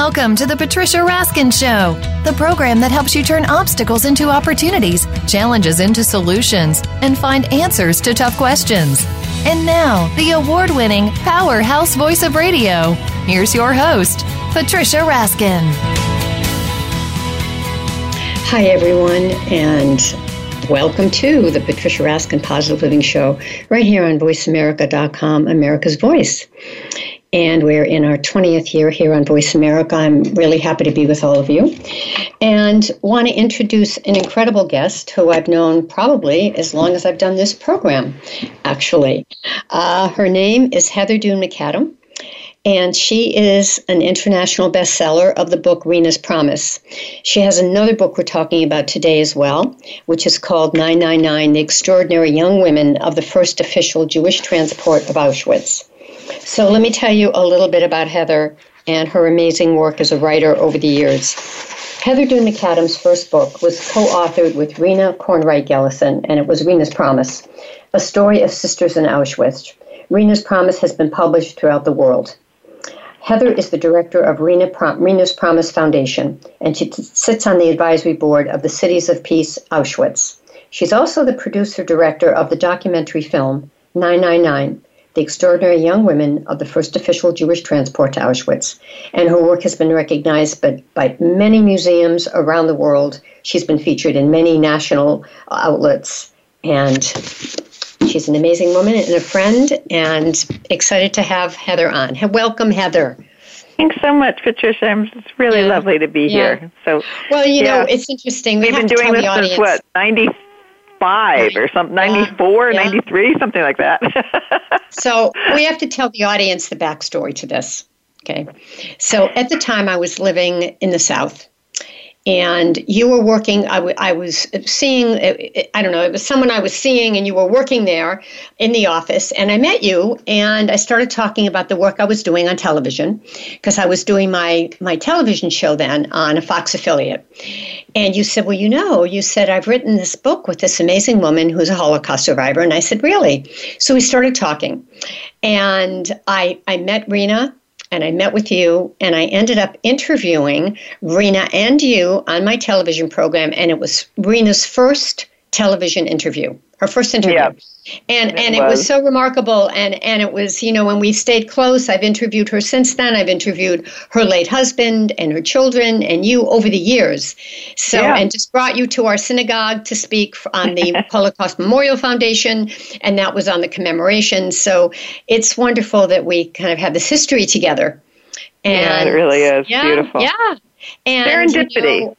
Welcome to the Patricia Raskin Show, the program that helps you turn obstacles into opportunities, challenges into solutions, and find answers to tough questions. And now, the award winning powerhouse voice of radio. Here's your host, Patricia Raskin. Hi, everyone, and welcome to the Patricia Raskin Positive Living Show, right here on VoiceAmerica.com, America's Voice and we're in our 20th year here on Voice America. I'm really happy to be with all of you and want to introduce an incredible guest who I've known probably as long as I've done this program, actually. Uh, her name is Heather Dune Macadam. And she is an international bestseller of the book Rena's Promise. She has another book we're talking about today as well, which is called 999 The Extraordinary Young Women of the First Official Jewish Transport of Auschwitz. So let me tell you a little bit about Heather and her amazing work as a writer over the years. Heather Dune Macadam's first book was co authored with Rena Kornreich Gelissen, and it was Rena's Promise, a story of sisters in Auschwitz. Rena's Promise has been published throughout the world. Heather is the director of Rena Prom- Rena's Promise Foundation, and she t- sits on the advisory board of the Cities of Peace Auschwitz. She's also the producer director of the documentary film 999 the extraordinary young women of the first official Jewish transport to Auschwitz. And her work has been recognized by, by many museums around the world. She's been featured in many national outlets. And she's an amazing woman and a friend, and excited to have Heather on. Welcome, Heather. Thanks so much, Patricia. It's really yeah. lovely to be yeah. here. So, well, you yeah. know, it's interesting. We have been doing this since what ninety five or something, 94, yeah. 93, something like that. so we have to tell the audience the backstory to this. Okay. So at the time, I was living in the South and you were working I, w- I was seeing i don't know it was someone i was seeing and you were working there in the office and i met you and i started talking about the work i was doing on television because i was doing my my television show then on a fox affiliate. And you said well you know you said i've written this book with this amazing woman who's a holocaust survivor. And i said really? So we started talking and i i met rena and I met with you, and I ended up interviewing Rena and you on my television program, and it was Rena's first television interview, her first interview. And it and was. it was so remarkable and and it was, you know, when we stayed close, I've interviewed her since then. I've interviewed her late husband and her children and you over the years. So yeah. and just brought you to our synagogue to speak on the Holocaust Memorial Foundation and that was on the commemoration. So it's wonderful that we kind of have this history together. And yeah, it really is yeah, beautiful. Yeah. And serendipity. You know,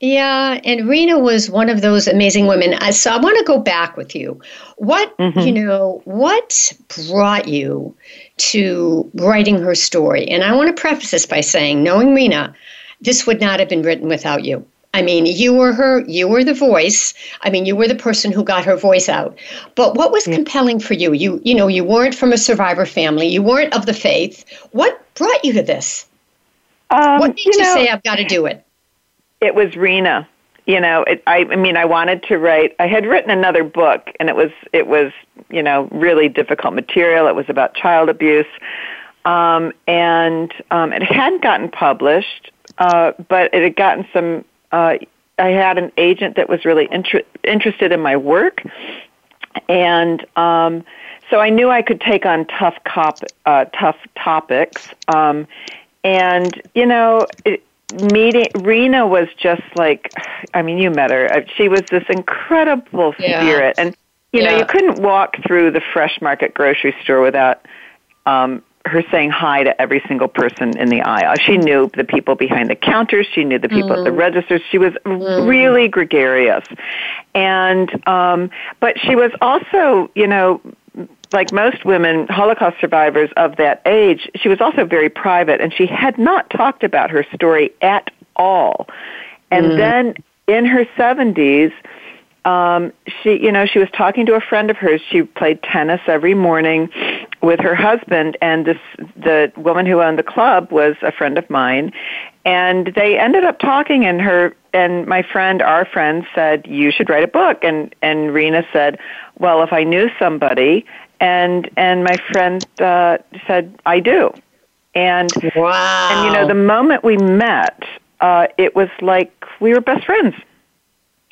yeah, and Rena was one of those amazing women. So I want to go back with you. What, mm-hmm. you know, what brought you to writing her story? And I want to preface this by saying, knowing Rena, this would not have been written without you. I mean, you were her, you were the voice. I mean, you were the person who got her voice out. But what was yeah. compelling for you? You, you know, you weren't from a survivor family. You weren't of the faith. What brought you to this? Um, what made you, you know, say I've got to do it? It was Rena. You know, it, I, I mean, I wanted to write. I had written another book, and it was it was you know really difficult material. It was about child abuse, um, and um, it hadn't gotten published, uh, but it had gotten some. Uh, I had an agent that was really inter- interested in my work, and um, so I knew I could take on tough cop, uh, tough topics. Um, and you know, it, meeting Rena was just like I mean you met her uh, she was this incredible yeah. spirit and you know you couldn't walk through the fresh market grocery store without um her saying hi to every single person in the aisle she knew the people behind the counters she knew the people mm. at the mm-hmm. registers she was mm. really gregarious and um but she was also you know like most women, Holocaust survivors of that age, she was also very private and she had not talked about her story at all. And mm. then in her 70s, um, she, you know, she was talking to a friend of hers. She played tennis every morning with her husband, and this the woman who owned the club was a friend of mine, and they ended up talking. And her and my friend, our friend, said you should write a book, and and Rena said, well, if I knew somebody and and my friend uh, said, "I do." And wow. and you know, the moment we met, uh, it was like we were best friends.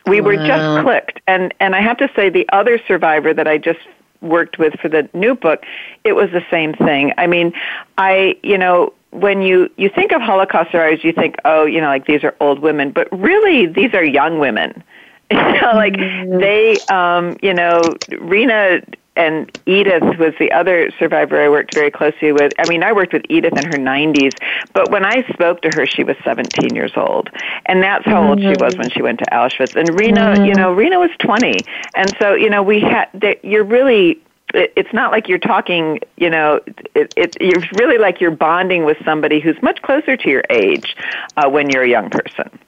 We were just clicked. And and I have to say the other survivor that I just worked with for the new book, it was the same thing. I mean, I, you know, when you you think of Holocaust survivors, you think, oh, you know, like these are old women, but really these are young women. You know, like mm-hmm. they, um, you know, Rena and Edith was the other survivor I worked very closely with. I mean, I worked with Edith in her 90s, but when I spoke to her, she was 17 years old, and that's how old she was mm-hmm. when she went to Auschwitz. And Rena, you mm-hmm. know, Rena was 20, and so you know, we had. You're really it, it's not like you're talking, you know, it, it, you're really like you're bonding with somebody who's much closer to your age uh, when you're a young person.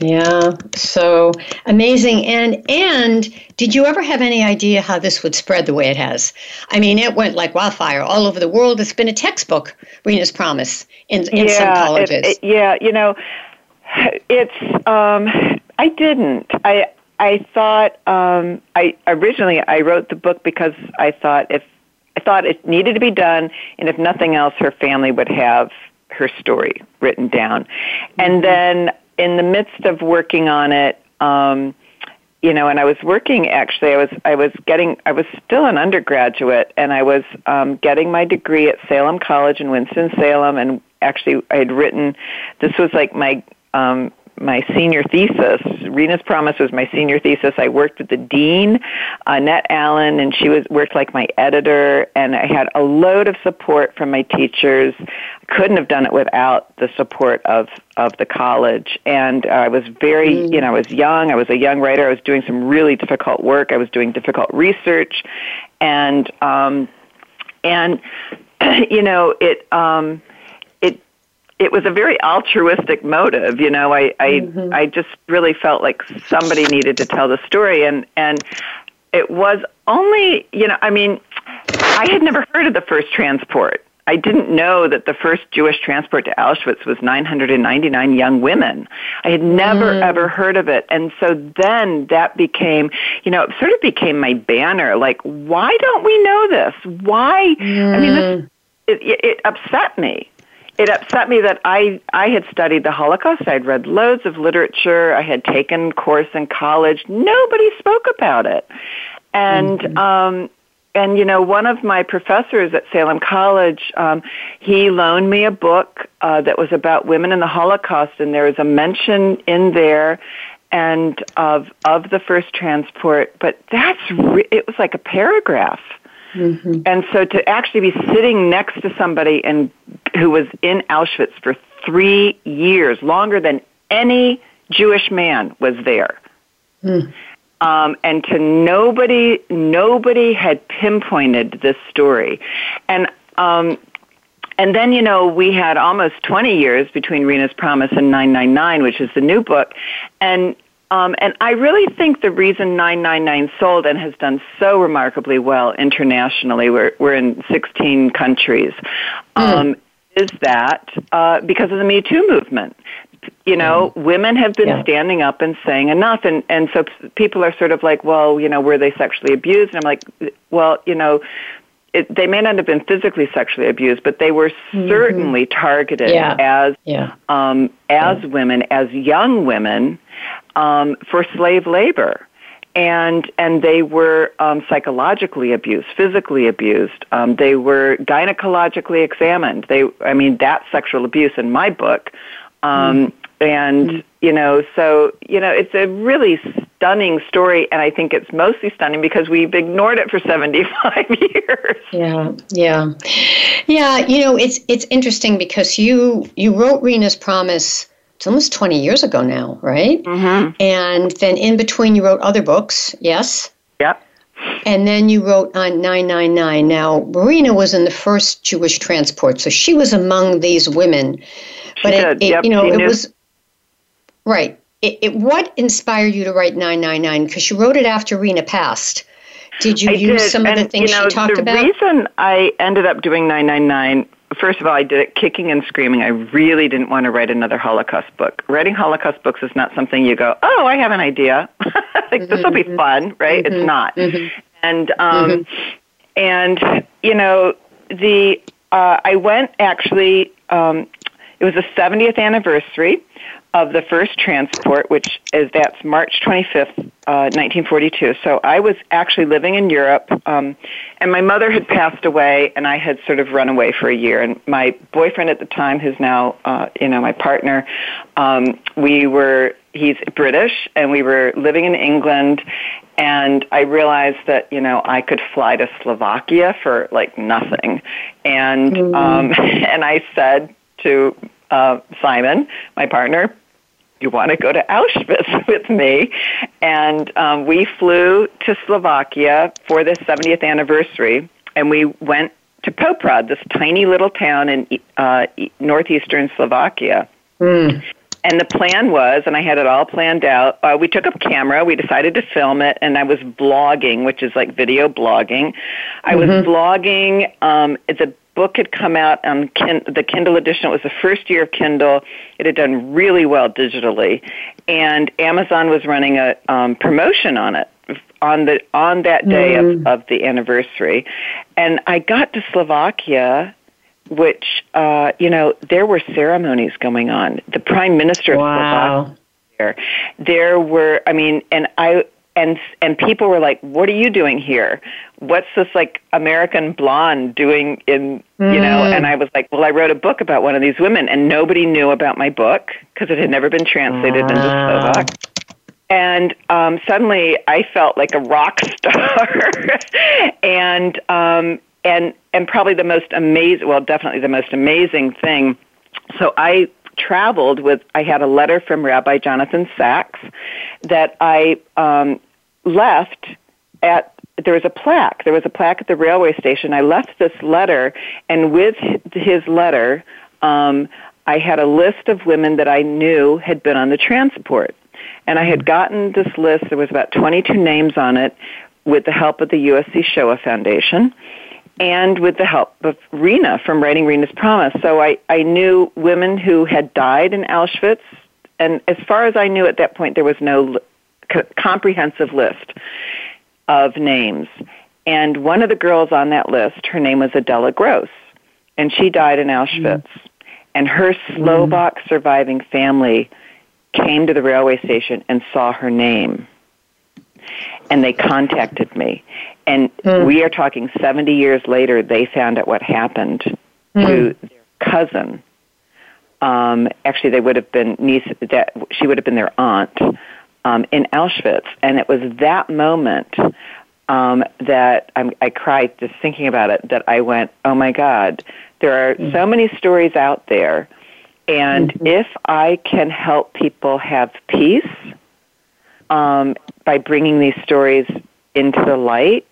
Yeah, so amazing. And and did you ever have any idea how this would spread the way it has? I mean, it went like wildfire all over the world. It's been a textbook, Rena's Promise, in, in yeah, some it- colleges. it- yeah, you know, it's. Um, I didn't. I I thought. Um, I originally I wrote the book because I thought if I thought it needed to be done, and if nothing else, her family would have her story written down. And then in the midst of working on it, um, you know, and I was working actually. I was I was getting I was still an undergraduate, and I was um, getting my degree at Salem College in Winston Salem, and actually I had written. This was like my um, my senior thesis. Rena's Promise was my senior thesis. I worked with the dean, Annette Allen, and she was worked like my editor. And I had a load of support from my teachers. I couldn't have done it without the support of of the college. And uh, I was very, you know, I was young. I was a young writer. I was doing some really difficult work. I was doing difficult research, and um, and you know it. Um, it was a very altruistic motive. You know, I I mm-hmm. I just really felt like somebody needed to tell the story, and and it was only you know I mean I had never heard of the first transport. I didn't know that the first Jewish transport to Auschwitz was 999 young women. I had never mm-hmm. ever heard of it. And so then that became, you know, it sort of became my banner. Like, why don't we know this? Why? I mean, this, mm. it, it, it upset me. It upset me that I I had studied the Holocaust. I'd read loads of literature. I had taken course in college. Nobody spoke about it, and um, and you know one of my professors at Salem College, um, he loaned me a book uh, that was about women in the Holocaust, and there was a mention in there and of of the first transport. But that's re- it was like a paragraph. And so to actually be sitting next to somebody and who was in Auschwitz for three years, longer than any Jewish man was there. Um, and to nobody, nobody had pinpointed this story. And, um, and then, you know, we had almost 20 years between Rena's Promise and 999, which is the new book. And um, and I really think the reason 999 sold and has done so remarkably well internationally, we're, we're in 16 countries, um, is that uh, because of the Me Too movement. You know, women have been Yeah. standing up and saying enough, and and so people are sort of like, well, you know, were they sexually abused? And I'm like, well, you know, it, they may not have been physically sexually abused, but they were certainly targeted Yeah. as yeah. um, as women, as young women, um, for slave labor. And and they were um, psychologically abused, physically abused. Um, they were gynecologically examined. They, I mean, that's sexual abuse in my book. Um, And you know, so you know, it's a really stunning story, and I think it's mostly stunning because we've ignored it for seventy-five years. Yeah, yeah, yeah. You know, it's it's interesting because you you wrote Rena's Promise. It's almost twenty years ago now, right? Mm-hmm. And then in between, you wrote other books. Yes. Yep. And then you wrote on 999. Now, Marina was in the first Jewish transport, so she was among these women. But She it, did. it Yep, you know, she it knew. was right. It, it, what inspired you to write 999? Because you wrote it after Rena passed. Did you I use did. some of the things you know, she talked the about? The reason I ended up doing 999, first of all, I did it kicking and screaming. I really didn't want to write another Holocaust book. Writing Holocaust books is not something you go, oh, I have an idea. like, this will be Mm-hmm. fun, right? It's not. And, um, and, you know, the, uh, I went actually. Um, it was the 70th anniversary of the first transport, which is that's March 25th, uh, 1942. So I was actually living in Europe, um, and my mother had passed away, and I had sort of run away for a year. And my boyfriend at the time, who's now uh, you know my partner, um, we were he's British, and we were living in England. And I realized that you know I could fly to Slovakia for like nothing, and mm. um, and I said to uh, Simon, my partner, you want to go to Auschwitz with me? And um, we flew to Slovakia for the 70th anniversary, and we went to Poprad, this tiny little town in uh, northeastern Slovakia. Mm. And the plan was, and I had it all planned out. Uh, we took a camera. We decided to film it, and I was blogging, which is like video blogging. I mm-hmm. was blogging. Um, the book had come out on Kin- the Kindle edition. It was the first year of Kindle. It had done really well digitally, and Amazon was running a um, promotion on it on the on that day mm. of, of the anniversary. And I got to Slovakia, which uh, you know there were ceremonies going on. The prime minister of wow. Slovakia there. There were, I mean, and I and and people were like, "What are you doing here? What's this like American blonde doing in you know?" Mm. And I was like, "Well, I wrote a book about one of these women, and nobody knew about my book because it had never been translated into ah. Slovak." And um, suddenly, I felt like a rock star, and um, and and probably the most amazing, well, definitely the most amazing thing. So I traveled with, I had a letter from Rabbi Jonathan Sacks that I um, left at there was a plaque. There was a plaque at the railway station. I left this letter, and with his letter, um, I had a list of women that I knew had been on the transport. And I had gotten this list. There was about 22 names on it with the help of the USC Shoah Foundation and with the help of Rena from Writing Rena's Promise. So I, I knew women who had died in Auschwitz, and as far as I knew at that point, there was no comprehensive list of names. And one of the girls on that list, her name was Adela Gross, and she died in Auschwitz. Mm. And her Slovak mm. surviving family came to the railway station and saw her name. And they contacted me. And mm. we are talking 70 years later, they found out what happened to their cousin. Um, actually, they would have been niece. That she would have been their aunt um, in Auschwitz, and it was that moment um, that I'm, I cried just thinking about it. That I went, "Oh my God, there are mm. so many stories out there, and mm-hmm. if I can help people have peace um, by bringing these stories into the light."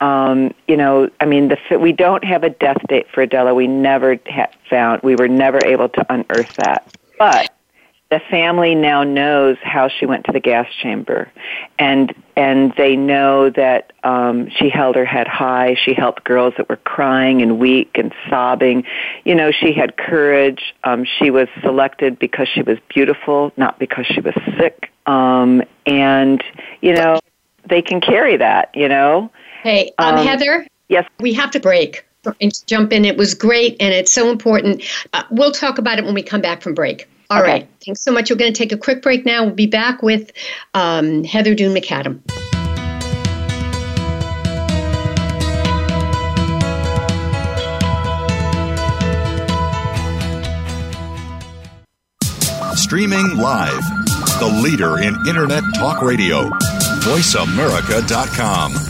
Um, you know, I mean, the we don't have a death date for Adela. We never had found. We were never able to unearth that. But the family now knows how she went to the gas chamber, and and they know that um, she held her head high. She helped girls that were crying and weak and sobbing. You know, she had courage. Um, she was selected because she was beautiful, not because she was sick. Um, and you know, they can carry that. You know Hey, um, um, Heather. Yes. We have to break and jump in. It was great and it's so important. Uh, we'll talk about it when we come back from break. All okay. right. Thanks so much. We're going to take a quick break now. We'll be back with um, Heather Dune Macadam. Streaming live, the leader in Internet Talk Radio, VoiceAmerica.com.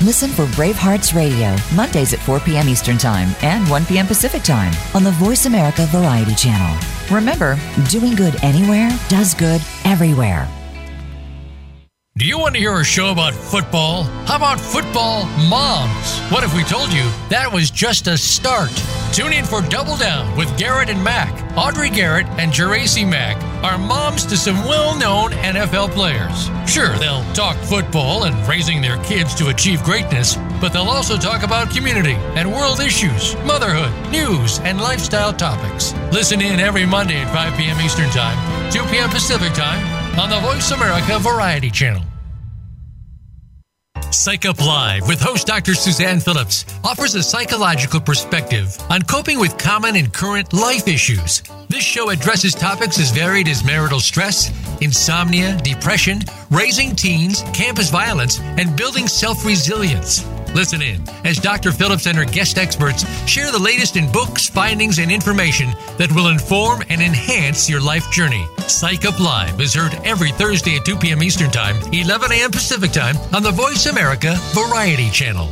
Listen for Bravehearts Radio, Mondays at 4 p.m. Eastern Time and 1 p.m. Pacific Time on the Voice America Variety Channel. Remember, doing good anywhere does good everywhere. Do you want to hear a show about football? How about football moms? What if we told you that was just a start? Tune in for Double Down with Garrett and Mac. Audrey Garrett and Geraci Mac are moms to some well known NFL players. Sure, they'll talk football and raising their kids to achieve greatness, but they'll also talk about community and world issues, motherhood, news, and lifestyle topics. Listen in every Monday at 5 p.m. Eastern Time, 2 p.m. Pacific Time on the Voice America Variety Channel. Psych Up Live with host Dr. Suzanne Phillips offers a psychological perspective on coping with common and current life issues. This show addresses topics as varied as marital stress, insomnia, depression, raising teens, campus violence, and building self resilience. Listen in as Dr. Phillips and her guest experts share the latest in books, findings, and information that will inform and enhance your life journey. Psych Up Live is heard every Thursday at 2 p.m. Eastern Time, 11 a.m. Pacific Time on the Voice America Variety Channel.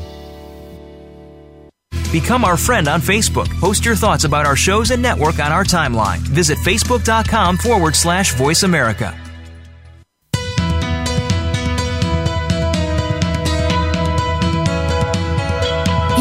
Become our friend on Facebook. Post your thoughts about our shows and network on our timeline. Visit facebook.com forward slash voice America.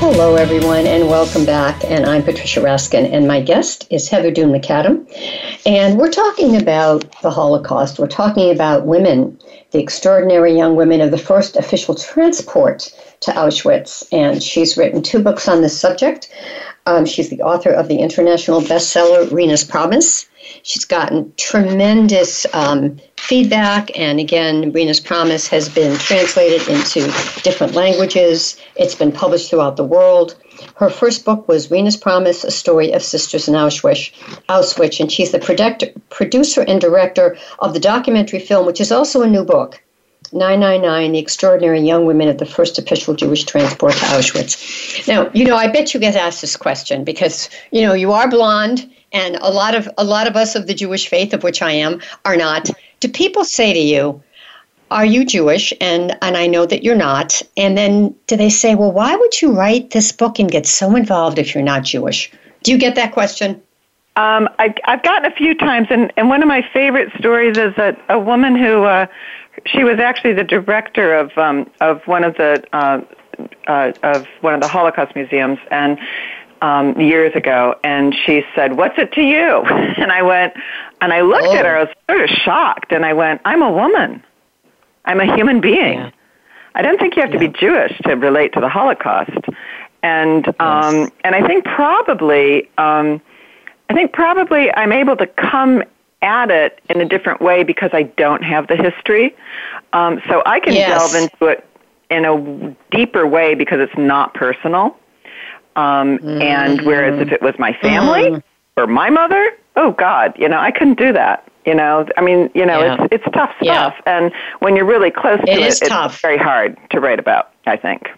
Hello, everyone, and welcome back. And I'm Patricia Raskin, and my guest is Heather Dune Macadam. And we're talking about the Holocaust. We're talking about women, the extraordinary young women of the first official transport to Auschwitz. And she's written two books on this subject. Um, she's the author of the international bestseller Rena's Promise. She's gotten tremendous um, feedback, and again, Rena's Promise has been translated into different languages. It's been published throughout the world. Her first book was Rena's Promise, a story of sisters in Auschwitz, Auschwitz and she's the producer, producer and director of the documentary film, which is also a new book, 999 The Extraordinary Young Women of the First Official Jewish Transport to Auschwitz. Now, you know, I bet you get asked this question because, you know, you are blonde and a lot of a lot of us of the Jewish faith of which I am are not. Do people say to you, are you Jewish? And and I know that you're not. And then do they say, well, why would you write this book and get so involved if you're not Jewish? Do you get that question? Um, I, I've gotten a few times, and, and one of my favorite stories is that a woman who uh, she was actually the director of um, of one of the uh, uh, of one of the Holocaust museums, and um, years ago, and she said, "What's it to you?" And I went, and I looked oh. at her. I was sort of shocked, and I went, "I'm a woman. I'm a human being. Yeah. I don't think you have yeah. to be Jewish to relate to the Holocaust." And yes. um, and I think probably, um, I think probably I'm able to come at it in a different way because I don't have the history. Um, so I can yes. delve into it in a deeper way because it's not personal. Um, mm. And whereas if it was my family mm. or my mother, oh God, you know, I couldn't do that. You know, I mean, you know, yeah. it's it's tough stuff, yeah. and when you're really close to it, it it's very hard to write about. I think.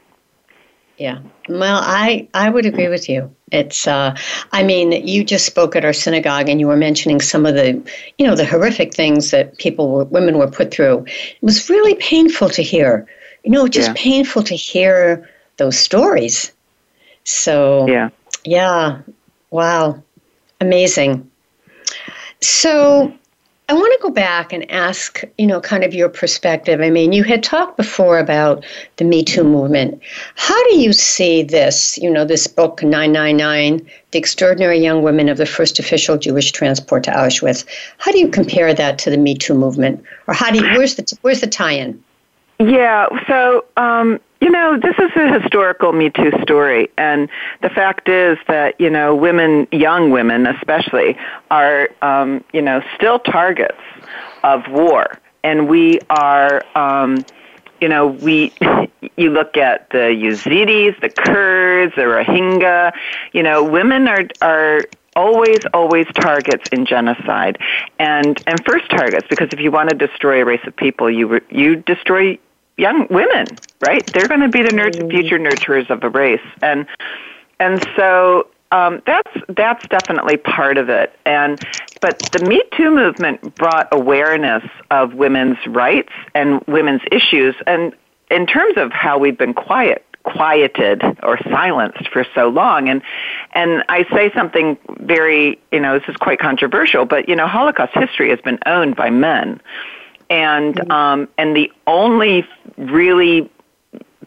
Yeah. Well, I I would agree with you. It's uh I mean, you just spoke at our synagogue and you were mentioning some of the, you know, the horrific things that people were, women were put through. It was really painful to hear. You know, just yeah. painful to hear those stories. So, yeah. Yeah. Wow. Amazing. So, I want to go back and ask, you know, kind of your perspective. I mean, you had talked before about the Me Too movement. How do you see this, you know, this book, 999, The Extraordinary Young Women of the First Official Jewish Transport to Auschwitz? How do you compare that to the Me Too movement? Or how do you, where's the, where's the tie in? Yeah, so um, you know, this is a historical Me Too story, and the fact is that you know, women, young women especially, are um, you know still targets of war, and we are. Um, you know, we you look at the Yazidis, the Kurds, the Rohingya. You know, women are are always always targets in genocide and and first targets because if you want to destroy a race of people you you destroy young women, right? They're going to be the nurture, mm-hmm. future nurturers of a race. And and so um, that's that's definitely part of it. And but the Me Too movement brought awareness of women's rights and women's issues, and in terms of how we've been quiet quieted or silenced for so long and and I say something very you know this is quite controversial but you know Holocaust history has been owned by men and mm-hmm. um and the only really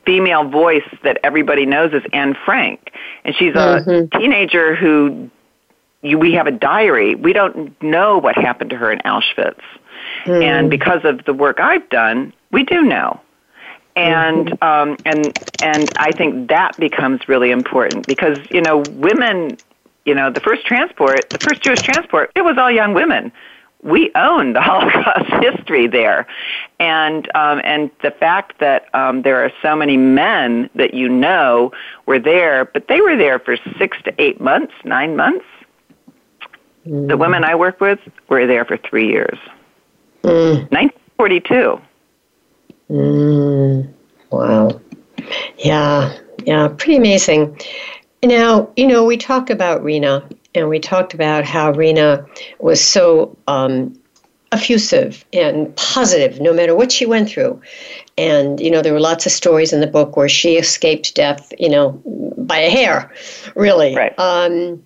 female voice that everybody knows is Anne Frank and she's a mm-hmm. teenager who you, we have a diary we don't know what happened to her in Auschwitz mm. and because of the work I've done we do know and mm-hmm. um, and and I think that becomes really important because you know women, you know, the first transport, the first Jewish transport, it was all young women. We own the Holocaust history there, and um, and the fact that um, there are so many men that you know were there, but they were there for six to eight months, nine months. Mm. The women I work with were there for three years. Mm. 1942. Mm, wow. Yeah, yeah, pretty amazing. Now, you know, we talk about Rena, and we talked about how Rena was so um, effusive and positive no matter what she went through. And, you know, there were lots of stories in the book where she escaped death, you know, by a hair, really. Right. Um,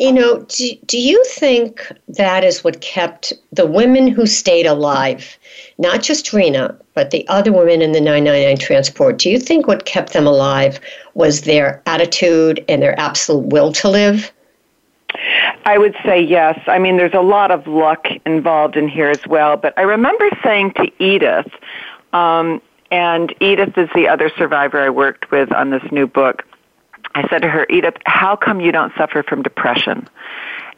you know, do, do you think that is what kept the women who stayed alive, not just Rena, but the other women in the 999 transport? Do you think what kept them alive was their attitude and their absolute will to live? I would say yes. I mean, there's a lot of luck involved in here as well. But I remember saying to Edith, um, and Edith is the other survivor I worked with on this new book. I said to her, Edith, how come you don't suffer from depression?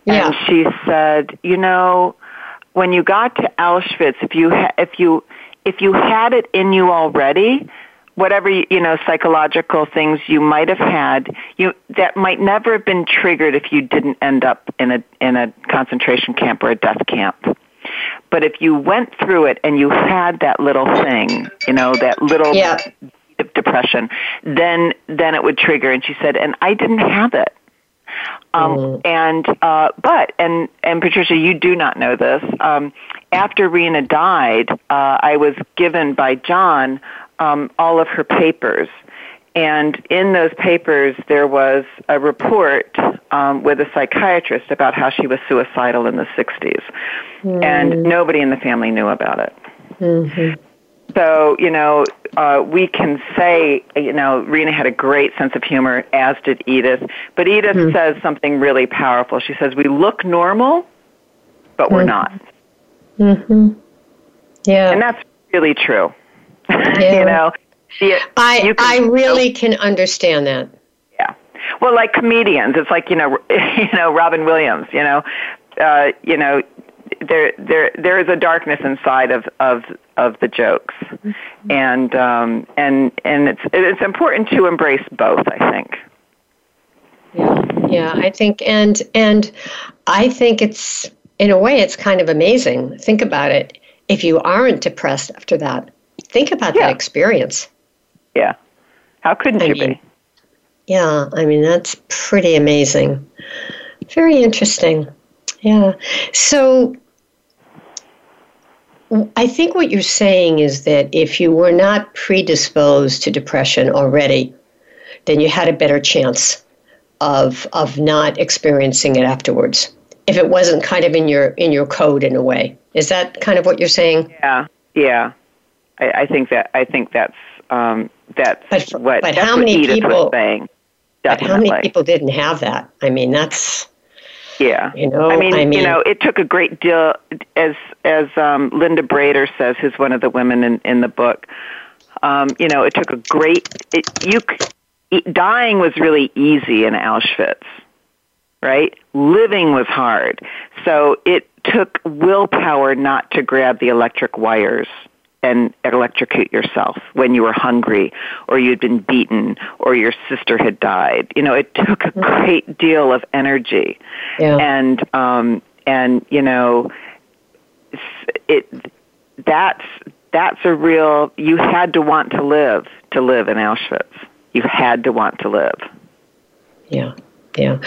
Yeah. And she said, you know, when you got to Auschwitz, if you ha- if you if you had it in you already, whatever you know psychological things you might have had, you that might never have been triggered if you didn't end up in a in a concentration camp or a death camp. But if you went through it and you had that little thing, you know, that little yeah depression, then then it would trigger. And she said, and I didn't have it. Um, mm. And uh, but and and Patricia, you do not know this. Um, after Rena died, uh, I was given by John um, all of her papers. And in those papers, there was a report um, with a psychiatrist about how she was suicidal in the 60s. Mm. And nobody in the family knew about it. Mm-hmm. So, you know, uh, we can say, you know, Rena had a great sense of humor, as did Edith. But Edith mm-hmm. says something really powerful. She says, We look normal, but we're mm-hmm. not. Mm-hmm. Yeah. And that's really true. Yeah. you know, the, I, can, I really you know, can understand that. Yeah. Well, like comedians, it's like, you know, you know, Robin Williams, you know, uh, you know, there there there is a darkness inside of of of the jokes, mm-hmm. and um, and and it's it's important to embrace both. I think. Yeah, yeah, I think, and and I think it's in a way it's kind of amazing. Think about it. If you aren't depressed after that, think about yeah. that experience. Yeah, how couldn't I you mean, be? Yeah, I mean that's pretty amazing. Very interesting. Yeah. So I think what you're saying is that if you were not predisposed to depression already, then you had a better chance of of not experiencing it afterwards. If it wasn't kind of in your in your code in a way, is that kind of what you're saying? Yeah, yeah. I, I think that I think that's um, that's but, what. But that's how many Edith people? saying. But how many people didn't have that? I mean, that's yeah, you know, I mean, I mean, you know, it took a great deal, as as um, Linda Breder says, who's one of the women in in the book. Um, you know, it took a great. It, you it, dying was really easy in Auschwitz, right? Living was hard, so it took willpower not to grab the electric wires and electrocute yourself when you were hungry or you'd been beaten or your sister had died. You know, it took a mm-hmm. great deal of energy. Yeah. And um and you know it that's that's a real you had to want to live to live in Auschwitz. You had to want to live. yeah, yeah.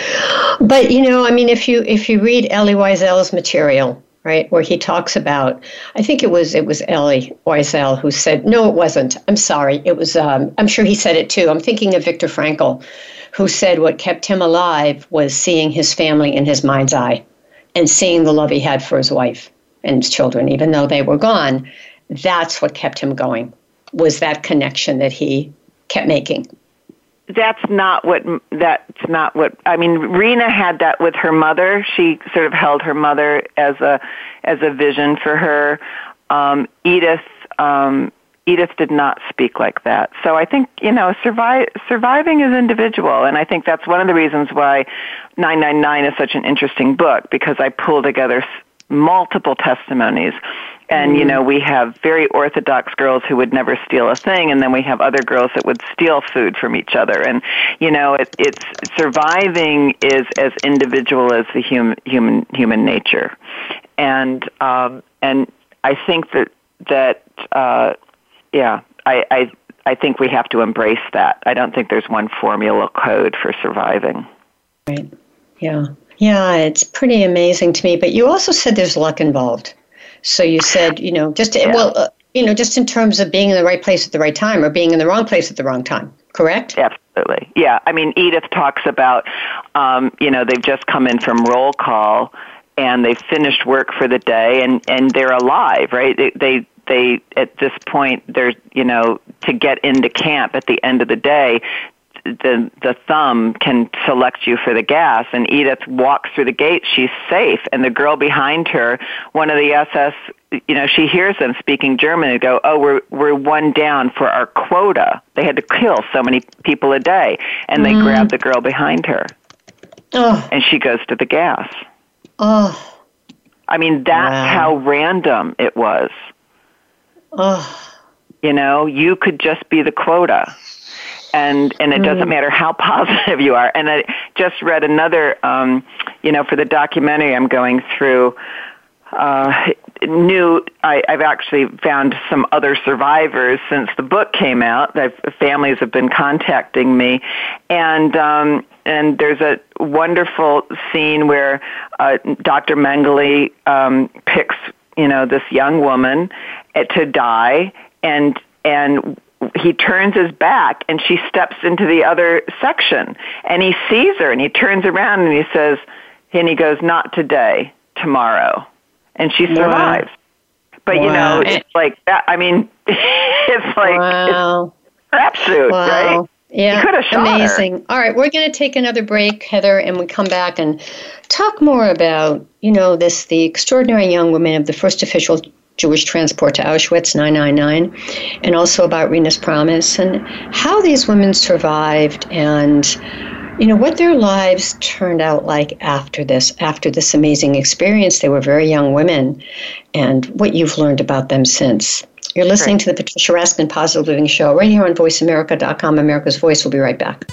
But you know, I mean, if you if you read Elie Wiesel's material, right, where he talks about, I think it was it was Elie Wiesel who said, no, it wasn't. I'm sorry, it was. Um, I'm sure he said it too. I'm thinking of Viktor Frankl, who said what kept him alive was seeing his family in his mind's eye, and seeing the love he had for his wife and his children, even though they were gone. That's what kept him going. Was that connection that he kept making that's not what that's not what I mean Rena had that with her mother she sort of held her mother as a as a vision for her um Edith um Edith did not speak like that. So I think, you know, survive, surviving is individual. And I think that's one of the reasons why 999 is such an interesting book because I pull together multiple testimonies. And mm. you know we have very orthodox girls who would never steal a thing and then we have other girls that would steal food from each other. And you know it, it's surviving is as individual as the human human human nature. And um and i think that that uh yeah i i i think we have to embrace that. I don't think there's one formula code for surviving. Right. Yeah yeah it's pretty amazing to me but you also said there's luck involved so you said, you know, just yeah. well, uh, you know, just in terms of being in the right place at the right time or being in the wrong place at the wrong time. Correct? Absolutely. Yeah. I mean, Edith talks about, um, you know, they've just come in from roll call and they've finished work for the day and and they're alive, right? They they they at this point they're you know to get into camp at the end of the day the the thumb can select you for the gas and Edith walks through the gate she's safe. And the girl behind her one of the SS you know she hears them speaking German and go oh we're we're one down for our quota. They had to kill so many people a day. And they mm. grab the girl behind her. Oh. and she goes to the gas. I mean that's wow. how random it was. Oh you know you could just be the quota and and it doesn't mm. matter how positive you are. And I just read another, um, you know, for the documentary I'm going through. Uh, new I, I've actually found some other survivors since the book came out. I've, families have been contacting me, and um, and there's a wonderful scene where uh, Dr. Mengele um, picks you know this young woman to die, and and he turns his back and she steps into the other section and he sees her and he turns around and he says and he goes not today tomorrow and she survives wow. but wow. you know it's like that i mean it's like wow. it's crapshoot wow. right yeah, amazing. Her. All right, we're going to take another break, Heather, and we come back and talk more about, you know, this the extraordinary young woman of the first official Jewish transport to Auschwitz 999, and also about Rena's Promise and how these women survived and you know what their lives turned out like after this after this amazing experience. They were very young women and what you've learned about them since. You're listening right. to the patricia raskin positive living show right here on voiceamerica.com america's voice. We'll be right back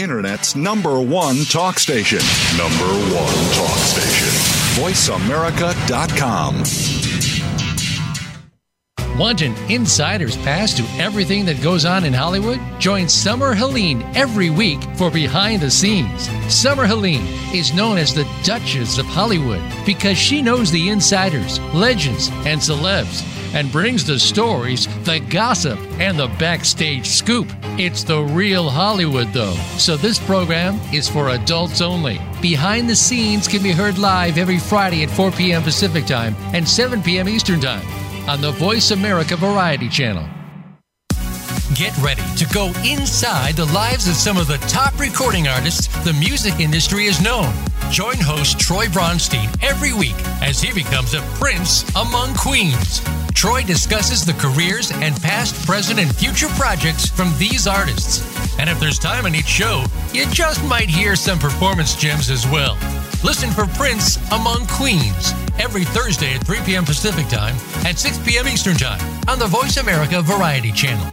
Internet's number one talk station. Number one talk station. VoiceAmerica.com. Want an insider's pass to everything that goes on in Hollywood? Join Summer Helene every week for Behind the Scenes. Summer Helene is known as the Duchess of Hollywood because she knows the insiders, legends, and celebs and brings the stories, the gossip, and the backstage scoop. It's the real Hollywood, though, so this program is for adults only. Behind the Scenes can be heard live every Friday at 4 p.m. Pacific Time and 7 p.m. Eastern Time on the Voice America Variety Channel. Get ready to go inside the lives of some of the top recording artists the music industry has known. Join host Troy Bronstein every week as he becomes a prince among queens. Troy discusses the careers and past, present, and future projects from these artists. And if there's time in each show, you just might hear some performance gems as well. Listen for Prince Among Queens every Thursday at 3 p.m. Pacific Time and 6 p.m. Eastern Time on the Voice America Variety Channel.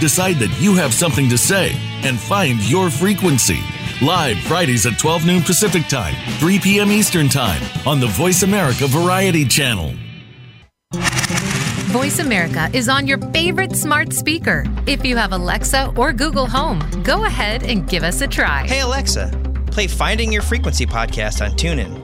decide that you have something to say, and find your frequency. Live Fridays at 12 noon Pacific Time, 3 p.m. Eastern Time on the Voice America Variety Channel. Voice America is on your favorite smart speaker. If you have Alexa or Google Home, go ahead and give us a try. Hey, Alexa, play Finding Your Frequency podcast on TuneIn.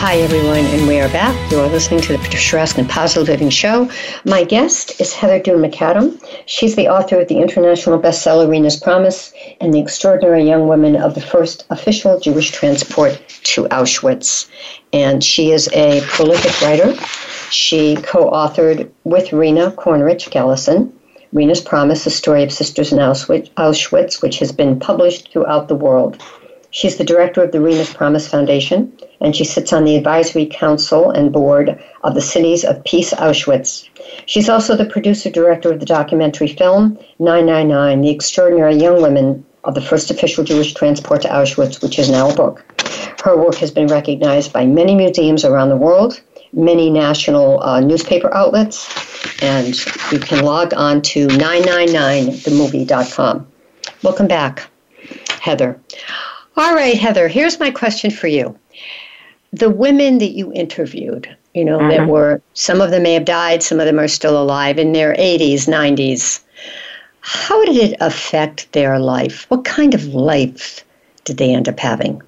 Hi, everyone, and we are back. You are listening to the Patricia Raskin Positive Living Show. My guest is Heather Dune Macadam. She's the author of the international bestseller Rena's Promise and the extraordinary young woman of the first official Jewish transport to Auschwitz. And she is a prolific writer. She co authored with Rena Kornreich Gelissen Rena's Promise, a story of sisters in Auschwitz, which has been published throughout the world. She's the director of the Rena's Promise Foundation, and she sits on the advisory council and board of the Cities of Peace Auschwitz. She's also the producer director of the documentary film 999 The Extraordinary Young Women of the First Official Jewish Transport to Auschwitz, which is now a book. Her work has been recognized by many museums around the world, many national uh, newspaper outlets, and you can log on to 999themovie.com. Welcome back, Heather. All right, Heather, here's my question for you. The women that you interviewed, you know, mm-hmm. that were, some of them may have died, some of them are still alive in their 80s, 90s. How did it affect their life? What kind of life did they end up having?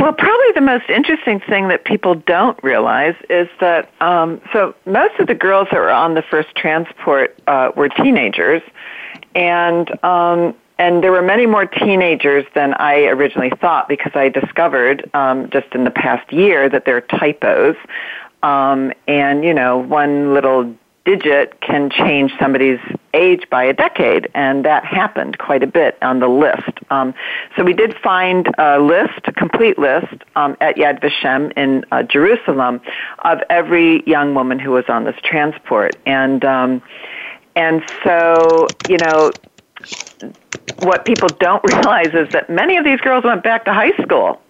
Well, probably the most interesting thing that people don't realize is that um, so most of the girls that were on the first transport uh, were teenagers, and um, and there were many more teenagers than I originally thought because I discovered um, just in the past year that there are typos. Um, and, you know, one little digit can change somebody's age by a decade, and that happened quite a bit on the list. Um, so we did find a list, a complete list, um, at Yad Vashem in uh, Jerusalem of every young woman who was on this transport, and um, and so you know what people don't realize is that many of these girls went back to high school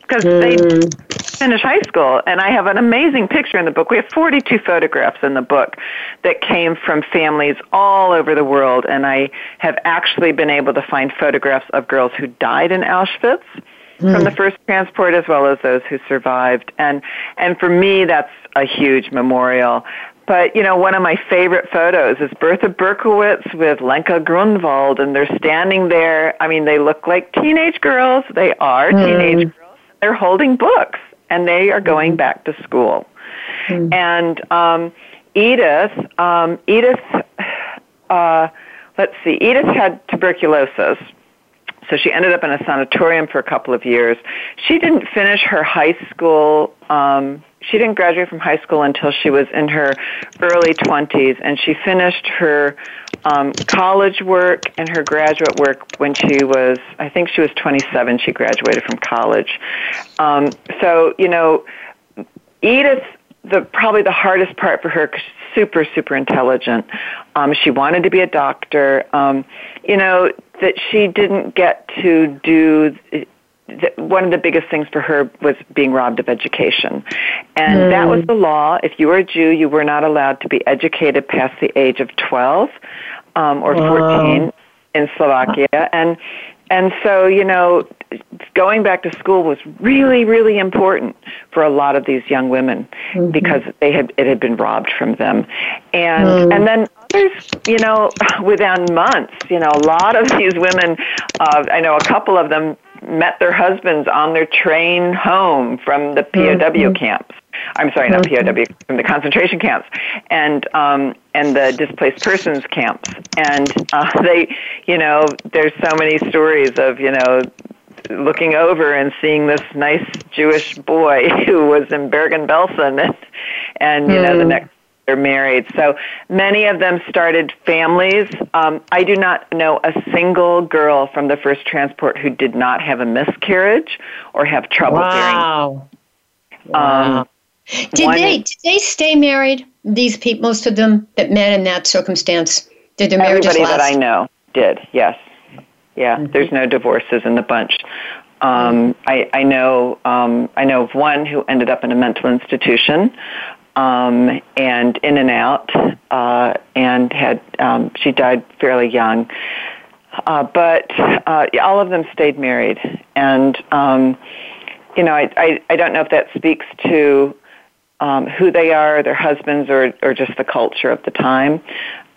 because mm. they finished high school. And I have an amazing picture in the book. We have 42 photographs in the book that came from families all over the world. And I have actually been able to find photographs of girls who died in Auschwitz. From the first transport, as well as those who survived, and and for me, that's a huge memorial. But, you know, one of my favorite photos is Bertha Berkowitz with Lenka Grunwald, and they're standing there. I mean, they look like teenage girls. They are mm. teenage girls. They're holding books, and they are going back to school. Mm. And um, Edith, um, Edith, uh, let's see, Edith had tuberculosis. So she ended up in a sanatorium for a couple of years. She didn't finish her high school um, she didn't graduate from high school until she was in her early 20s, and she finished her um, college work and her graduate work when she was, I think she was 27. She graduated from college. Um, so, you know, Edith, the probably the hardest part for her, because she's super, super intelligent. Um, she wanted to be a doctor. Um, you know, that she didn't get to do one of the biggest things for her was being robbed of education. And mm. that was the law. If you were a Jew, you were not allowed to be educated past the age of 12 um, or 14 in Slovakia. And and so, you know, going back to school was really, really important for a lot of these young women mm-hmm. because they had it had been robbed from them. And mm. and then others, you know, within months. You know, a lot of these women, uh, I know a couple of them met their husbands on their train home from the POW mm-hmm. camps. I'm sorry, not mm-hmm. POW, from the concentration camps and um, and the displaced persons camps. And uh, they, you know, there's so many stories of you know looking over and seeing this nice Jewish boy who was in Bergen-Belsen, and, and you mm. know the mm. next they're married. So many of them started families. Um, I do not know a single girl from the first transport who did not have a miscarriage or have trouble wow. bearing. Wow. Um, did they did they stay married? These people, most of them that met in that circumstance, did their marriages Everybody last? that I know did. Yes. Yeah. Mm-hmm. There's no divorces in the bunch. Um, I, I know um, I know of one who ended up in a mental institution um, and in and out, uh, and had um, she died fairly young. Uh, but uh, all of them stayed married, and um, you know, I, I I don't know if that speaks to um, who they are, their husbands, or or just the culture of the time.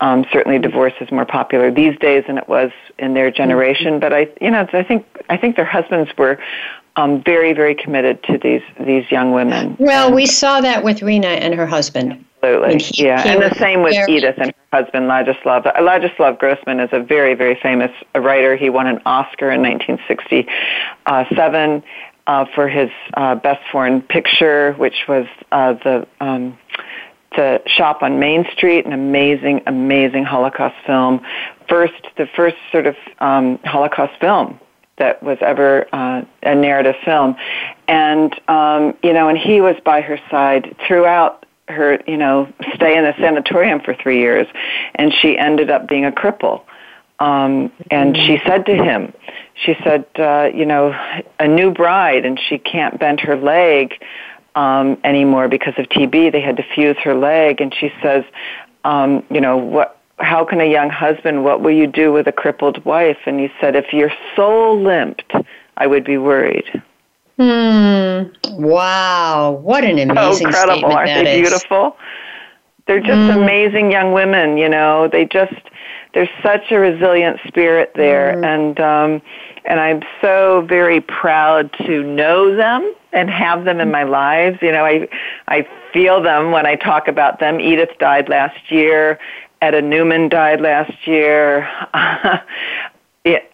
Um, certainly, divorce is more popular these days than it was in their generation. But I, you know, I think I think their husbands were um, very, very committed to these these young women. Well, we saw that with Rena and her husband. Absolutely, he, yeah, he and the same with very, Edith and her husband Ladislav. Ladislav Grosman is a very, very famous writer. He won an Oscar in 1967 uh, for his uh, best foreign picture, which was uh, the um, the Shop on Main Street, an amazing, amazing Holocaust film. First, the first sort of um, Holocaust film that was ever uh, a narrative film, and um, you know, and he was by her side throughout her, you know, stay in the sanatorium for three years, and she ended up being a cripple. Um, and she said to him, she said, uh, you know, a new bride, and she can't bend her leg um, anymore because of TB. They had to fuse her leg, and she says, um, you know, what how can a young husband, what will you do with a crippled wife? And he said, if your soul limped, I would be worried. Hmm. Wow. What an amazing oh, incredible. Aren't they is. beautiful? They're just mm. amazing young women, you know. They just there's such a resilient spirit there mm. and um and I'm so very proud to know them and have them in my lives. You know, I I feel them when I talk about them. Edith died last year Etta Newman died last year.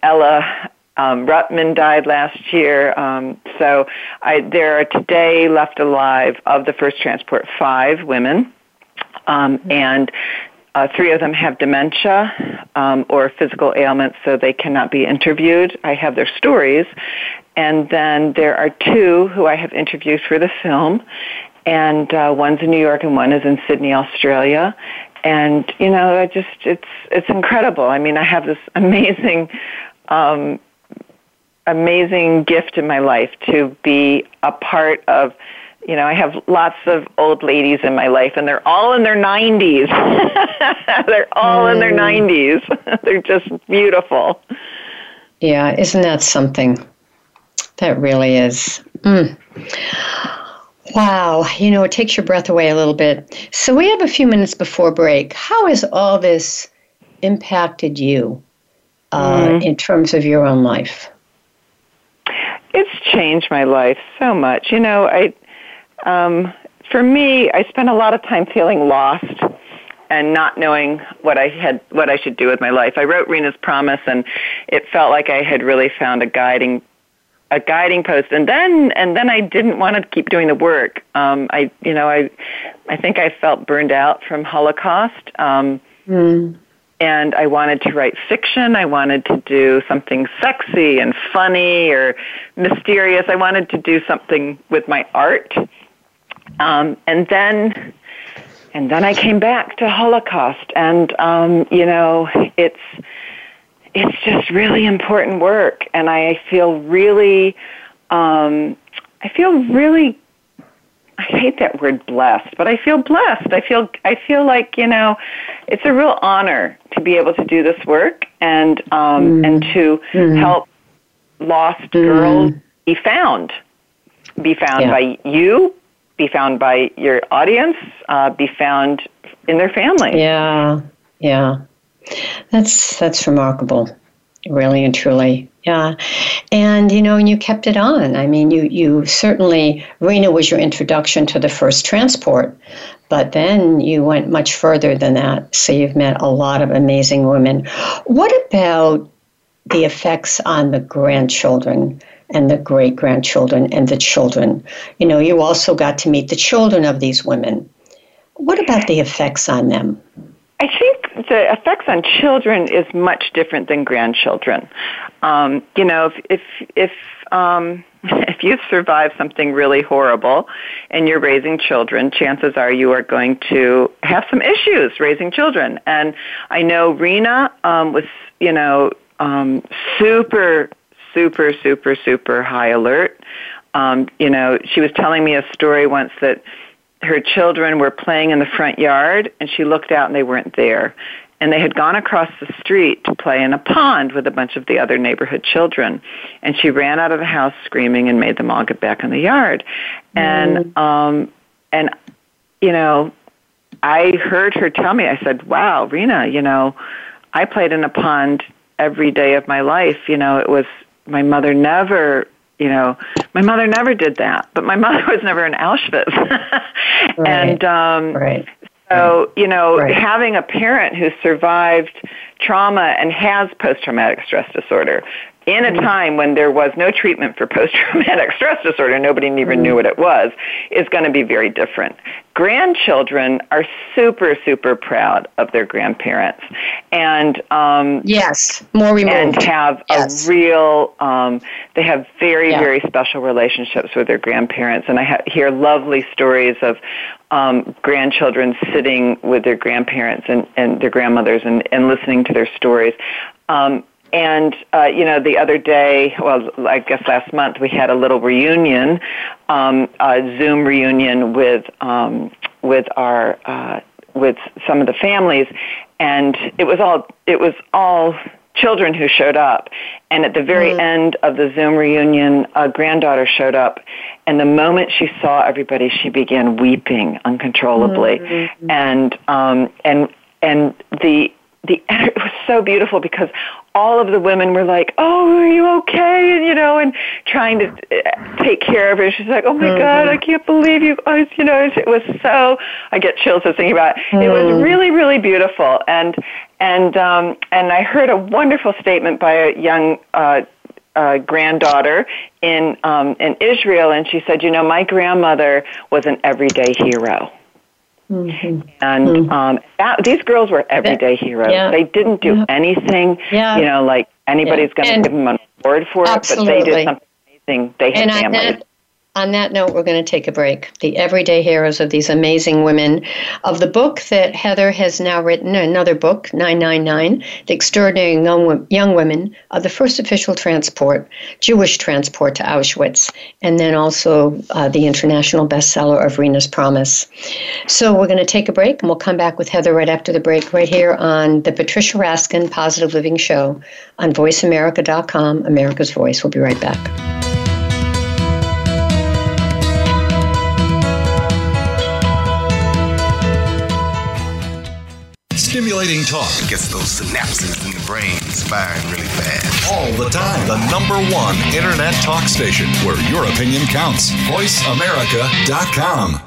Ella um, Rutman died last year. Um, so I, there are today left alive of the first transport five women, um, and uh, three of them have dementia um, or physical ailments, so they cannot be interviewed. I have their stories. And then there are two who I have interviewed for the film, and uh, one's in New York and one is in Sydney, Australia and you know, I just it's it's incredible. I mean, I have this amazing, um, amazing gift in my life to be a part of. You know, I have lots of old ladies in my life, and they're all in their 90s. they're all mm. in their 90s. Mm. they're just beautiful. Yeah, isn't that something? That really is. Mm. Wow, you know, it takes your breath away a little bit. So we have a few minutes before break. How has all this impacted you uh, mm. in terms of your own life? It's changed my life so much. You know, I, um, for me, I spent a lot of time feeling lost and not knowing what I had, what I should do with my life. I wrote Rena's Promise, and it felt like I had really found a guiding a guiding post. And then and then I didn't want to keep doing the work. Um I you know I I think I felt burned out from Holocaust. Um mm. and I wanted to write fiction. I wanted to do something sexy and funny or mysterious. I wanted to do something with my art. Um and then and then I came back to Holocaust. And um you know it's it's just really important work, and I feel really, um, I feel really. I hate that word blessed, but I feel blessed. I feel I feel like you know, it's a real honor to be able to do this work and um, mm. and to mm. help lost mm. girls be found, be found yeah. by you, be found by your audience, uh, be found in their family. Yeah, Yeah. That's that's remarkable. Really and truly. Yeah. And you know, and you kept it on. I mean, you you certainly Rena was your introduction to the first transport, but then you went much further than that. So you've met a lot of amazing women. What about the effects on the grandchildren? and the great grandchildren and the children. You know, you also got to meet the children of these women. What about the effects on them? I think the effects on children is much different than grandchildren. Um, you know, if if if um, if you've survived something really horrible and you're raising children, chances are you are going to have some issues raising children. And I know Rena um, was, you know, um, super super, super, super high alert. Um, you know, she was telling me a story once that her children were playing in the front yard and she looked out and they weren't there. And they had gone across the street to play in a pond with a bunch of the other neighborhood children. And she ran out of the house screaming and made them all get back in the yard. And, mm. um, and, you know, I heard her tell me, I said, wow, Rena, you know, I played in a pond every day of my life. You know, it was my mother never you know my mother never did that but my mother was never in auschwitz right. and um right. so you know right. having a parent who survived trauma and has post traumatic stress disorder in a mm-hmm. time when there was no treatment for post traumatic stress disorder, nobody even knew mm-hmm. what it was, is going to be very different. Grandchildren are super, super proud of their grandparents, and um, yes, more removed, and have yes. a real. Um, they have very, yeah. very special relationships with their grandparents, and I ha- hear lovely stories of um, grandchildren sitting with their grandparents and, and their grandmothers and, and listening to their stories. Um, and uh, you know, the other day, well, I guess last month, we had a little reunion, um, a Zoom reunion with um, with our uh, with some of the families, and it was all it was all children who showed up. And at the very mm-hmm. end of the Zoom reunion, a granddaughter showed up, and the moment she saw everybody, she began weeping uncontrollably, mm-hmm. and um, and and the the it was so beautiful because all of the women were like, "Oh, are you okay?" and you know, and trying to uh, take care of her. She's like, "Oh my mm-hmm. God, I can't believe you!" I, you know, it was so. I get chills just thinking about it. Mm. It was mm. really, really beautiful, and and um, and I heard a wonderful statement by a young. Uh, uh, granddaughter in um, in Israel, and she said, "You know, my grandmother was an everyday hero." Mm-hmm. And mm-hmm. um, that, these girls were everyday heroes. Yeah. They didn't do yeah. anything, yeah. you know, like anybody's going to give them an award for absolutely. it, but they did something amazing. They had and families on that note, we're going to take a break. The everyday heroes of these amazing women. Of the book that Heather has now written, another book, 999, The Extraordinary Young Women of the First Official Transport, Jewish Transport to Auschwitz, and then also uh, the international bestseller of Rena's Promise. So we're going to take a break, and we'll come back with Heather right after the break, right here on the Patricia Raskin Positive Living Show on VoiceAmerica.com, America's Voice. We'll be right back. Stimulating talk. It gets those synapses in the brain firing really fast. All the time. The number one internet talk station where your opinion counts. VoiceAmerica.com.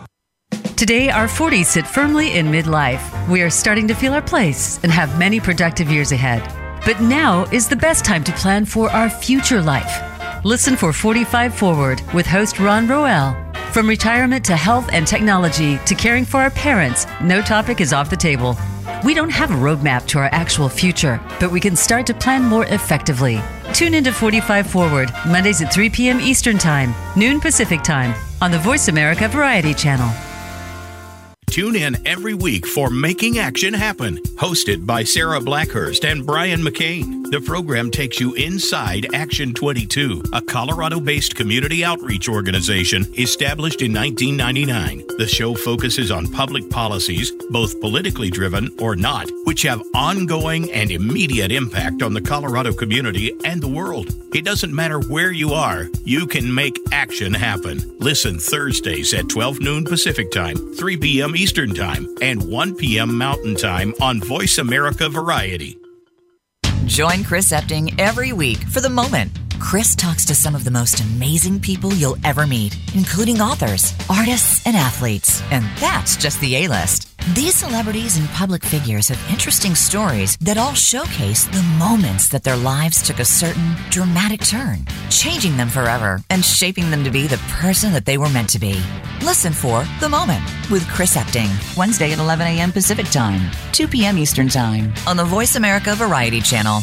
Today, our 40s sit firmly in midlife. We are starting to feel our place and have many productive years ahead. But now is the best time to plan for our future life. Listen for 45 Forward with host Ron Roel. From retirement to health and technology to caring for our parents, no topic is off the table. We don't have a roadmap to our actual future, but we can start to plan more effectively. Tune into 45 Forward, Mondays at 3 p.m. Eastern Time, noon Pacific Time, on the Voice America Variety Channel. Tune in every week for Making Action Happen, hosted by Sarah Blackhurst and Brian McCain. The program takes you inside Action 22, a Colorado based community outreach organization established in 1999. The show focuses on public policies, both politically driven or not, which have ongoing and immediate impact on the Colorado community and the world. It doesn't matter where you are, you can make action happen. Listen Thursdays at 12 noon Pacific Time, 3 p.m. Eastern Time, and 1 p.m. Mountain Time on Voice America Variety. Join Chris Epting every week for The Moment. Chris talks to some of the most amazing people you'll ever meet, including authors, artists, and athletes. And that's just the A list. These celebrities and public figures have interesting stories that all showcase the moments that their lives took a certain dramatic turn, changing them forever and shaping them to be the person that they were meant to be. Listen for The Moment with Chris Epting, Wednesday at 11 a.m. Pacific Time, 2 p.m. Eastern Time on the Voice America Variety Channel.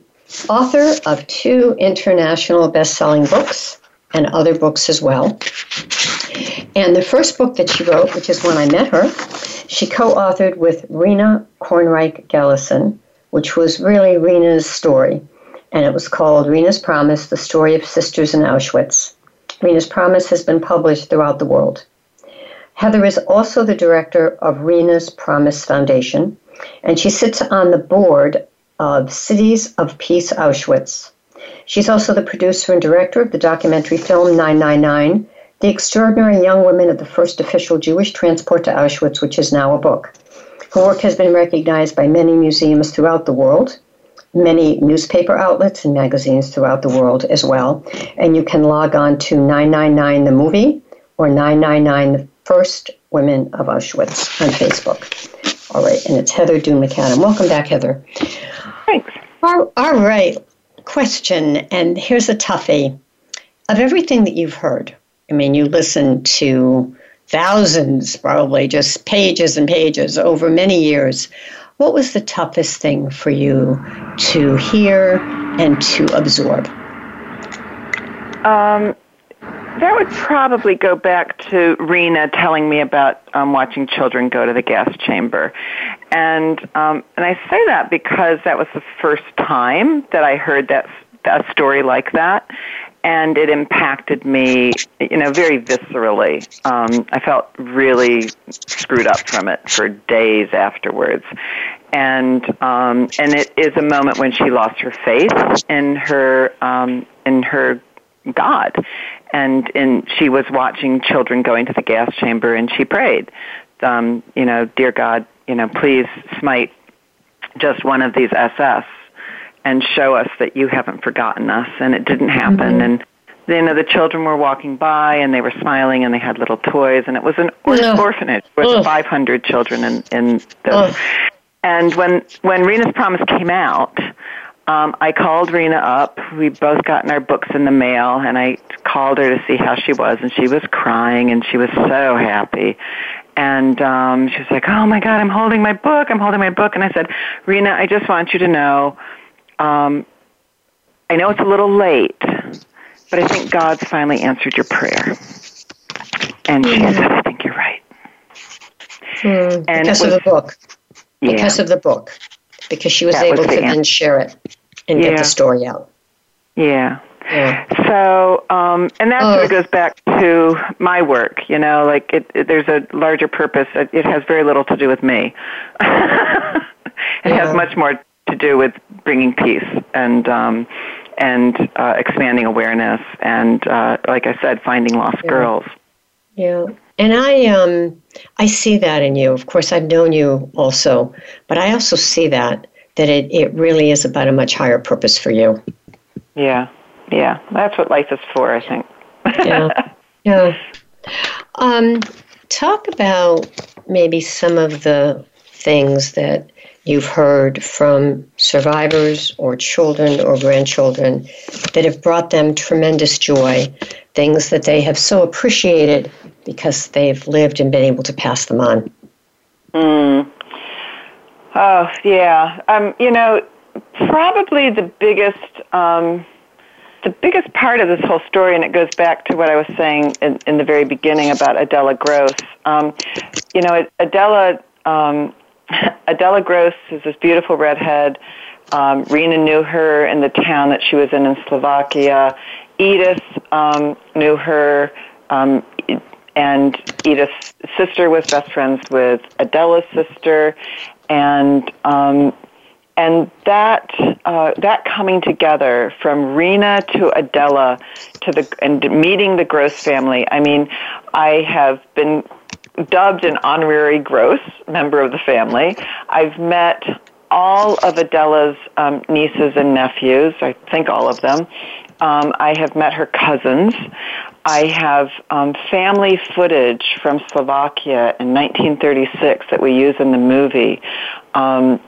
author of two international best-selling books and other books as well. And the first book that she wrote, which is when I met her, she co-authored with Rena Kornreich Gelissen, which was really Rena's story. And it was called Rena's Promise, The Story of Sisters in Auschwitz. Rena's Promise has been published throughout the world. Heather is also the director of Rena's Promise Foundation, and she sits on the board of Cities of Peace Auschwitz. She's also the producer and director of the documentary film 999, The Extraordinary Young Women of the First Official Jewish Transport to Auschwitz, which is now a book. Her work has been recognized by many museums throughout the world, many newspaper outlets and magazines throughout the world as well. And you can log on to 999 the movie or 999 the first women of Auschwitz on Facebook. All right, and it's Heather Dune Macadam. Welcome back, Heather. Thanks. All, all right. Question, and here's a toughie. Of everything that you've heard, I mean, you listened to thousands, probably just pages and pages over many years. What was the toughest thing for you to hear and to absorb? Um, that would probably go back to Rena telling me about um, watching children go to the gas chamber, and um, and I say that because that was the first time that I heard that a story like that, and it impacted me, you know, very viscerally. Um, I felt really screwed up from it for days afterwards, and um, and it is a moment when she lost her faith in her um, in her God, and and she was watching children going to the gas chamber, and she prayed, um, you know, dear God, you know, please smite just one of these SS and show us that you haven't forgotten us. And it didn't happen. Mm-hmm. And you know, the children were walking by and they were smiling and they had little toys and it was an Ugh. orphanage with Ugh. 500 children in, in this. And when, when Rena's Promise came out, um, I called Rena up. We both gotten our books in the mail, and I called her to see how she was, and she was crying, and she was so happy. And um, she was like, "Oh my God, I'm holding my book. I'm holding my book." And I said, "Rena, I just want you to know, um, I know it's a little late, but I think God's finally answered your prayer." And she said, "I think you're right." Mm, and because was, of the book. Yeah. Because of the book because she was that able was the to then share it and yeah. get the story out. Yeah. Yeah. So, um, and that sort of goes back to my work. You know, like it, it, there's a larger purpose. It, it has very little to do with me. it yeah. has much more to do with bringing peace and um, and uh, expanding awareness and, uh, like I said, finding lost yeah. girls. Yeah. And I um I see that in you. Of course, I've known you also, but I also see that that it, it really is about a much higher purpose for you. Yeah, yeah, that's what life is for, I think. yeah, yeah. Um, talk about maybe some of the things that you've heard from survivors or children or grandchildren that have brought them tremendous joy, things that they have so appreciated because they've lived and been able to pass them on. Mm. Oh, yeah. Um, you know, probably the biggest um, the biggest part of this whole story, and it goes back to what I was saying in, in the very beginning about Adela Gross. Um, you know, Adela um, Adela Gross is this beautiful redhead. Um, Rena knew her in the town that she was in in Slovakia. Edith um, knew her, um, and Edith's sister was best friends with Adela's sister, and um, and that uh, that coming together from Rena to Adela to the and meeting the Gross family. I mean, I have been dubbed an honorary Gross member of the family. I've met all of Adela's um, nieces and nephews. I think all of them. Um, I have met her cousins. I have um, family footage from Slovakia in 1936 that we use in the movie. Um,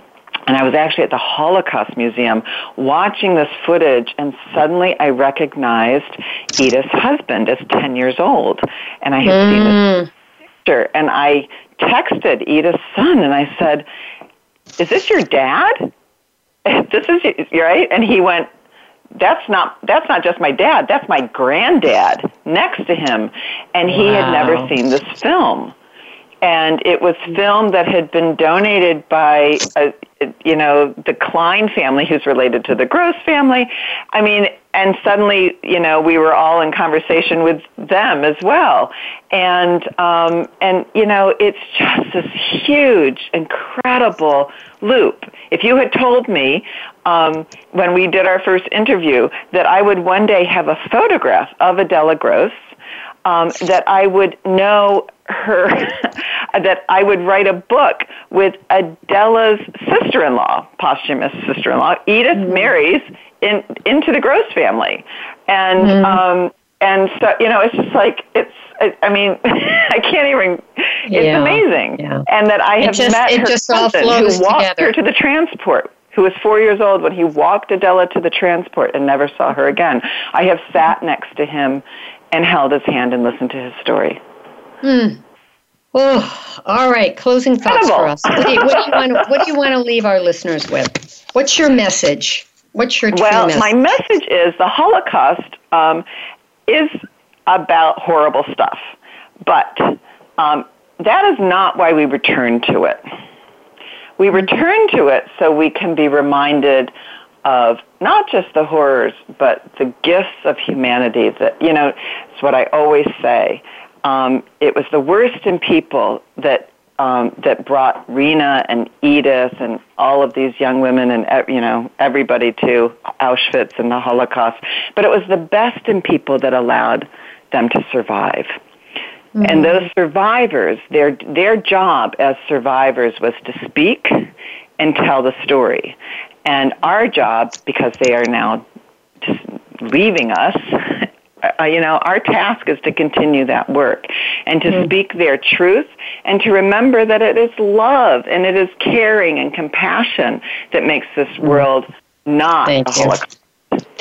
and I was actually at the Holocaust Museum watching this footage, and suddenly I recognized Edith's husband as 10 years old. And I had mm. seen this hmm. picture, and I texted Edith's son, and I said, Is this your dad? This is right? And he went, that's not that's not just my dad that's my granddad next to him and he wow. had never seen this film and it was film that had been donated by a, you know the Klein family who's related to the Gross family. I mean and suddenly you know we were all in conversation with them as well. And um and you know it's just this huge incredible loop. If you had told me um, when we did our first interview that I would one day have a photograph of Adela Gross, um, that I would know her that I would write a book with Adela's sister-in-law, posthumous sister-in-law. Edith mm-hmm. marries in, into the Gross family, and mm-hmm. um, and so you know it's just like it's. I, I mean, I can't even. It's yeah. amazing, yeah. and that I have just, met her cousin who walked together. her to the transport who was four years old when he walked Adela to the transport and never saw her again. I have sat next to him and held his hand and listened to his story. Hmm. Oh, all right. Closing thoughts for us. What do, you, what, do you want to, what do you want to leave our listeners with? What's your message? What's your well? Message? My message is the Holocaust um, is about horrible stuff, but um, that is not why we return to it. We return to it so we can be reminded of not just the horrors, but the gifts of humanity. That you know, it's what I always say um, it was the worst in people that um, that brought Rena and Edith and all of these young women and you know everybody to Auschwitz and the Holocaust. But it was the best in people that allowed them to survive. Mm-hmm. And those survivors, their their job as survivors was to speak and tell the story. And our job, because they are now just leaving us uh, you know, our task is to continue that work and to mm-hmm. speak their truth and to remember that it is love and it is caring and compassion that makes this mm-hmm. world not Thank a Holocaust.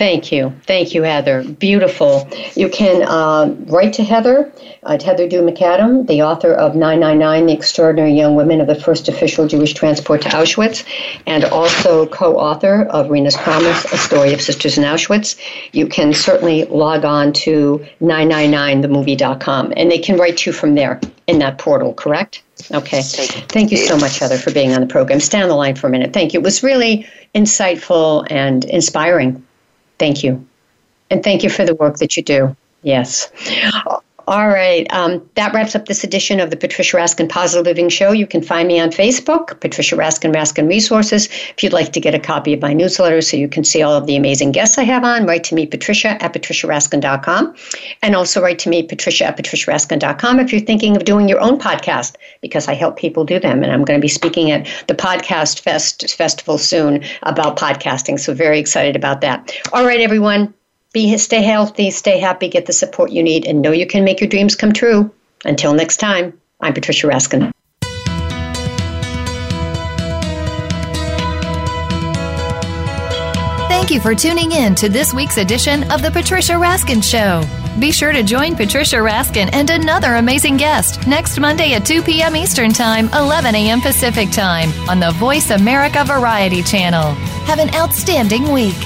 Thank you. Thank you, Heather. Beautiful. You can uh, write to Heather at Heather Dune Macadam, the author of 999 The Extraordinary Young Women of the First Official Jewish Transport to Auschwitz, and also co author of Rena's Promise, A Story of Sisters in Auschwitz. You can certainly log on to 999themovie.com, and they can write to you from there in that portal, correct? Okay. Thank you so much, Heather, for being on the program. Stay on the line for a minute. Thank you. It was really insightful and inspiring. Thank you. And thank you for the work that you do. Yes. All right. Um, that wraps up this edition of the Patricia Raskin Positive Living Show. You can find me on Facebook, Patricia Raskin Raskin Resources. If you'd like to get a copy of my newsletter so you can see all of the amazing guests I have on, write to me, Patricia at patriciaraskin.com. And also write to me, Patricia at patriciaraskin.com if you're thinking of doing your own podcast, because I help people do them. And I'm going to be speaking at the Podcast Fest Festival soon about podcasting. So very excited about that. All right, everyone. Be stay healthy, stay happy, get the support you need, and know you can make your dreams come true. Until next time, I'm Patricia Raskin. Thank you for tuning in to this week's edition of The Patricia Raskin Show. Be sure to join Patricia Raskin and another amazing guest next Monday at 2 p.m. Eastern Time, 11 a.m. Pacific Time on the Voice America Variety Channel. Have an outstanding week.